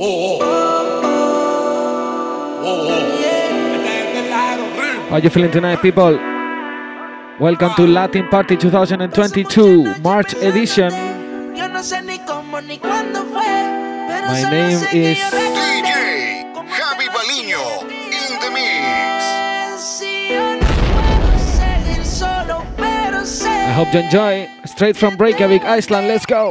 How are you feeling tonight, people? Welcome to Latin Party 2022 March edition. My name is DJ Javi Baliño in the mix. I hope you enjoy. Straight from Reykjavik, Iceland. Let's go.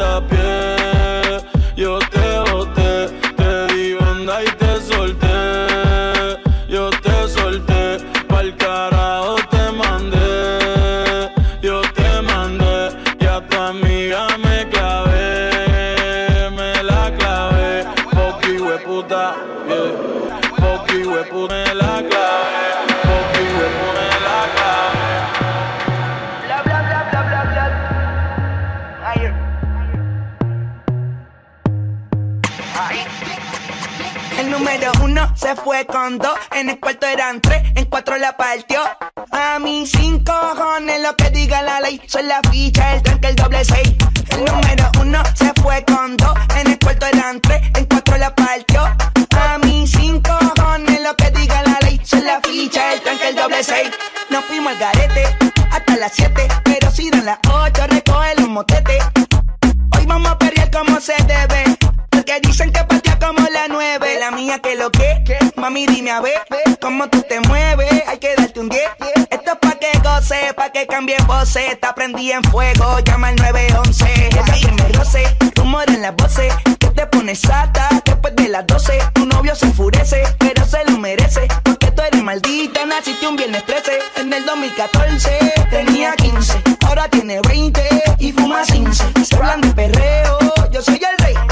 up El número uno se fue con dos, en el cuarto eran tres, en cuatro la partió. A mí cinco cojones lo que diga la ley, son la ficha, el tranque, el doble seis. El número uno se fue con dos, en el cuarto eran tres, en cuatro la partió. A mí cinco cojones lo que diga la ley, son la ficha, el tranque, el doble seis. Nos fuimos al garete hasta las siete, pero si dan las ocho recoge los motetes. Hoy vamos a pelear como se debe. Dicen que patea como la nueve. La mía que lo que, mami dime a ver cómo tú te mueves. Hay que darte un 10. Esto es pa' que goce, pa' que cambie voces. Está prendí en fuego, llama al 911. Ella que me roce, rumor en las voces. Que te pones sata después de las 12. Tu novio se enfurece, pero se lo merece. Porque tú eres maldita, naciste un viernes 13. En el 2014 tenía 15, ahora tiene 20 y fuma 15. Se hablan de perreo, yo soy el rey.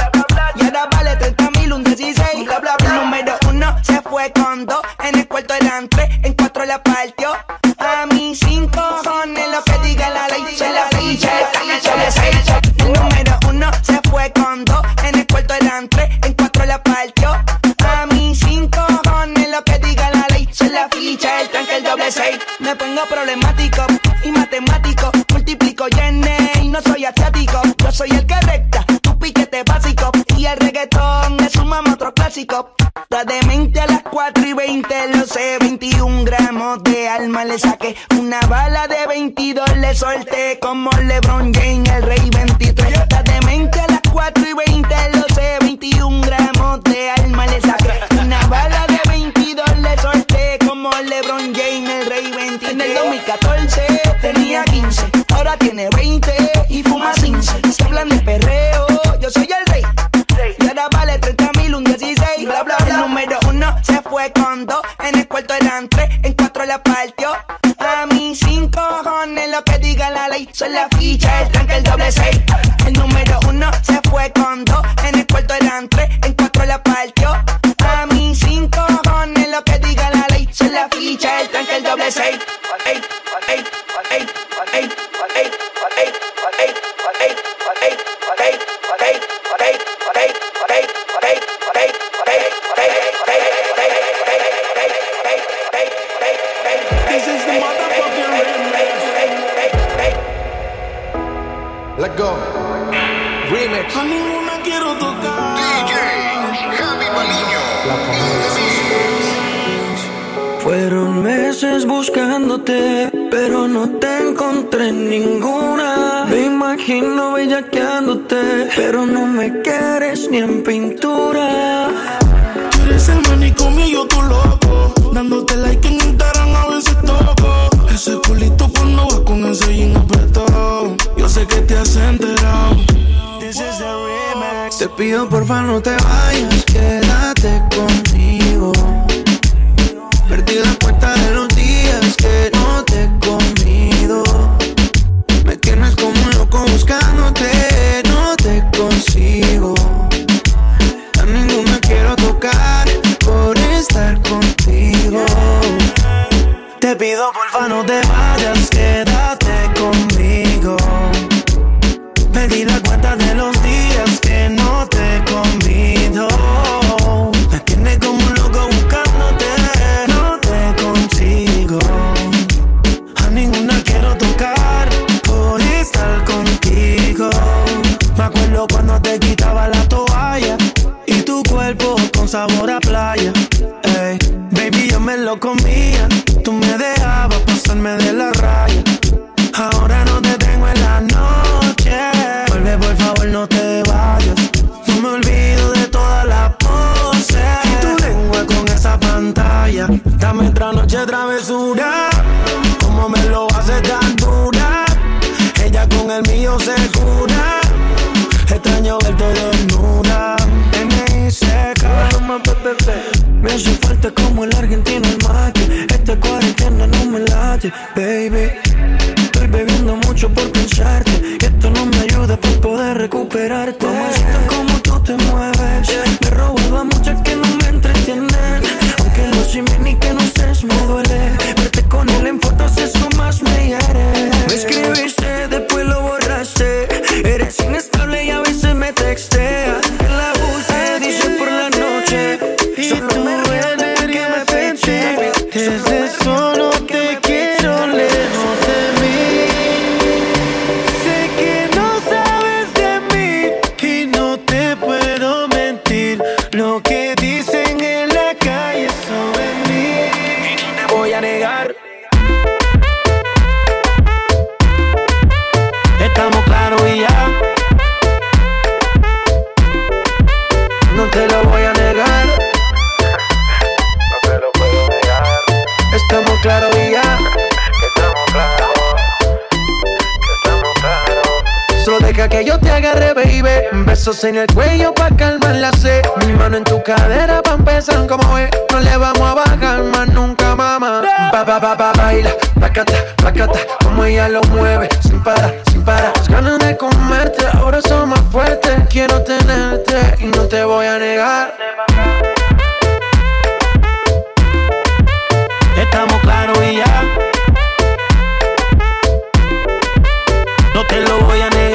Se fue con dos. En el cuarto eran tres, en cuatro la partió. A mí cinco cojones lo que diga la ley. Se la ficha, la. El número uno se fue con dos. En el cuarto eran tres, en cuatro la partió. A mí cinco cojones lo que diga la ley. Se la ficha, el tranque, el doble seis. Me pongo problemático y matemático. Multiplico y y no soy asiático. Yo soy el que recta, tu piquete básico. Y el reggaetón clásico. La demente a las 4 y 20, lo sé, 21 gramos de alma le saqué. Una bala de 22 le solté como LeBron James, el rey 23. La demente a las 4 y 20, lo sé, 21 gramos de alma le saqué. Una bala de 22 le solté como LeBron James, el rey 23. En el 2014 tenía 15, ahora tiene 20 dos. En el cuarto eran tres, en cuatro la partió. A mí cinco cojones lo que diga la ley. Son la ficha, el tranque, el doble seis. El número uno se fue con dos. En el cuarto eran tres, en cuatro la partió. A mí cinco cojones lo que diga la ley. Son la ficha, el tranque, el doble seis. Fueron meses buscándote, pero no te encontré ninguna. Me imagino bellaqueándote, pero no me quieres ni en pintura. Tú eres el manicomio, tú loco. Dándote like en Instagram a veces toco. Ese culito cuando vas con ese jean apretado. Yo sé que te has enterado. Te pido porfa no te vayas, quédate conmigo. Sabor a playa. Ey, baby, yo me lo comía. Me hace falta como el argentino el mate. Esta cuarentena no me late, baby. Estoy bebiendo mucho por pensarte. Y esto no me ayuda para poder recuperarte. Mamacita, como tú te mueves. Me he robado a muchas que no me entretienen. Aunque lo simen ni que no estés me duele. Verte con él en fotos, eso más me hiere. Me escribiste, después lo borraste. Eres inestable y a Que yo te agarre, baby. Besos en el cuello pa' calmar la sed. Mi mano en tu cadera pa' empezar como es. No le vamos a bajar más nunca, mamá. Pa, pa, pa, pa, baila. Placata, placata. Como ella lo mueve. Sin parar, sin parar. Las ganas de comerte ahora son más fuertes. Quiero tenerte y no te voy a negar. Estamos claros y ya. No te lo voy a negar.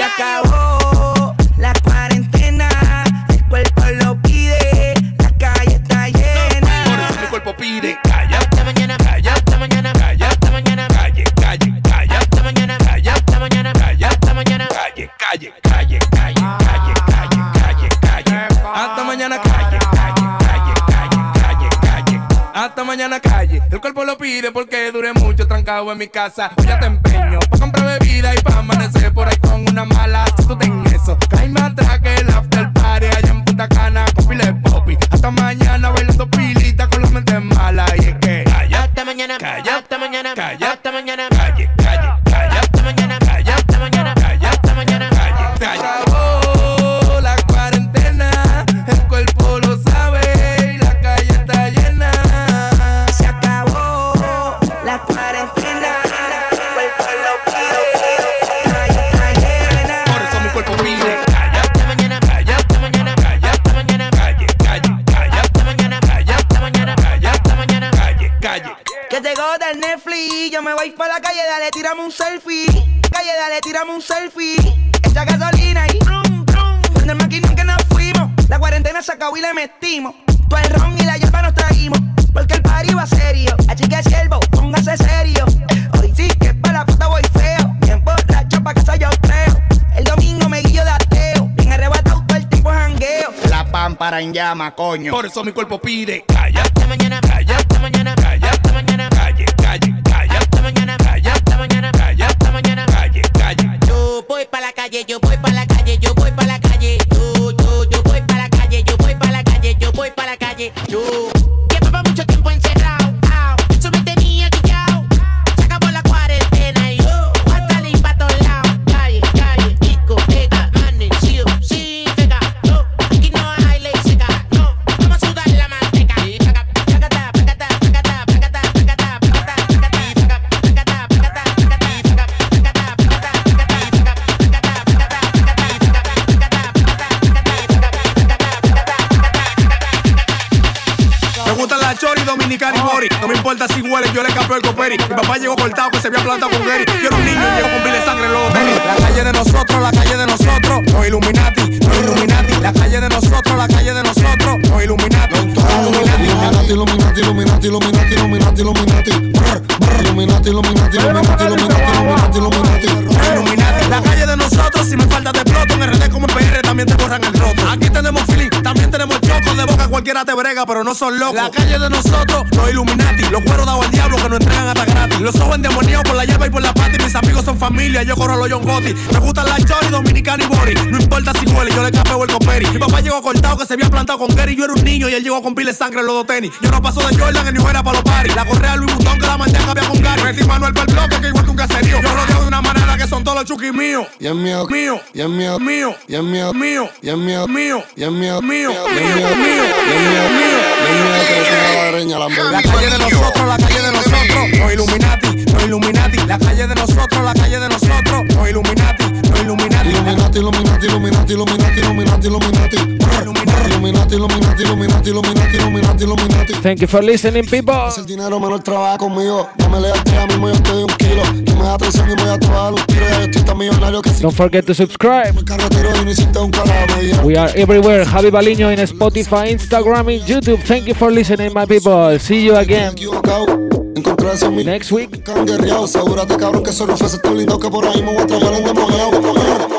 Se acabó la cuarentena, el cuerpo lo pide, la calle está llena. Por eso el cuerpo pide, calla hasta mañana, calla hasta mañana, calla hasta mañana, calle, calle, calla hasta mañana, calla hasta mañana, calla hasta mañana, calle, calle, calle, calle, calle, calle, calle, calle, hasta mañana, calle, calle, calle, calle, calle, calle, hasta mañana, calle. El cuerpo lo pide porque dure mucho trancado en mi casa. Ya te empeño pa comprar bebida y pa amanecer por ahí una mala, si tú eso, cae más atrás dale, tirame un selfie. Calle, dale, tiramos un selfie. Echa gasolina y rum, rum. Prende el maquinón que nos fuimos. La cuarentena se acabó y le metimos. Todo el ron y la hierba nos traímos. Porque el party va serio. Así que siervo, póngase serio. Hoy sí que para la puta voy feo. Bien borracho pa' casa yo creo. El domingo me guillo de ateo. Bien arrebatado todo el tipo jangueo. La pámpara en llama, coño. Por eso mi cuerpo pide Mi papá llegó cortado que se había plantado con Gary. Yo era Illuminati, Illuminati. Illuminati, Illuminati, Illuminati, Illuminati, Illuminati, Illuminati. Illuminati. La calle de nosotros, si me falta de ploto, en RD como en PR también te borran el roto. Aquí tenemos feeling, también tenemos choco de boca, cualquiera te brega, pero no son locos. La calle de nosotros, los Illuminati, los cueros dados al diablo que nos entregan hasta gratis. Los ojos endemoniados por la hierba y por la pata, mis amigos son familia, yo corro los John Gotti. Me gustan la chori, dominicana y bori. No importa si huele, yo le capeo el coperi. Mi papá llegó cortado que se había plantado con Gary, yo era un niño y él llegó con pile sangre en los dos tenis. Yo no paso de Jordan en New Era para los paris. La correa Louis Vuitton que la manteca había con Gary. Metí Manuel para el bloque que igual que un caserío. Yo rodeo de una manera que son todos los chuquis míos. Y es mío, Mío, y es mío, mío, y es mío, mío, y es mío, mío, y es mío, mío, y es mío, mío, y es mío, mío, y es mío, que es una la calle de nosotros, la calle de nosotros, los Illuminati, los Illuminati. La calle de nosotros, la calle de nosotros, los Illuminati, los Illuminati. Illuminati, Illuminati, Illuminati, Illuminati, Illuminati, Illuminati. Illuminati, Illuminati, Illuminati, Illuminati, Illuminati, Illuminati. Thank you for listening, people. Es el dinero menor trabaja conmigo. Dame lealtad a mí, yo te doy un kilo. Tú me das atención y me voy a tomar un tiro. Ya yo estoy tan millonario que si Don't forget to subscribe. We are everywhere. Javi Baliño in Spotify, Instagram, and YouTube. Thank you for listening, my people. See you again encontrarse a mí. Next week. Canguerreado, asegúrate cabrón que eso no fue tan lindo que por ahí me voy a tragar en demoniado.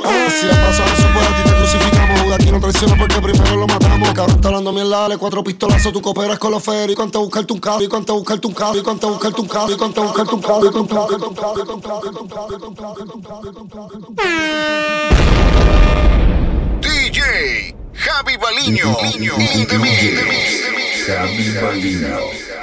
Ah, si ha pasado eso por ti te crucificamos. Aquí no traiciona porque primero lo matamos. Cabrón, está hablando mierda, dale cuatro pistolazos. Tú cooperas con los ferry. Cuánto buscarte un carro, y cuánto buscarte un carro, y cuánto buscarte un carro, y cuánto buscarte un carro, y cuánto buscarte un carro, y cuánto buscarte un carro. DJ Javi Baliño. In the mix. Javi Baliño.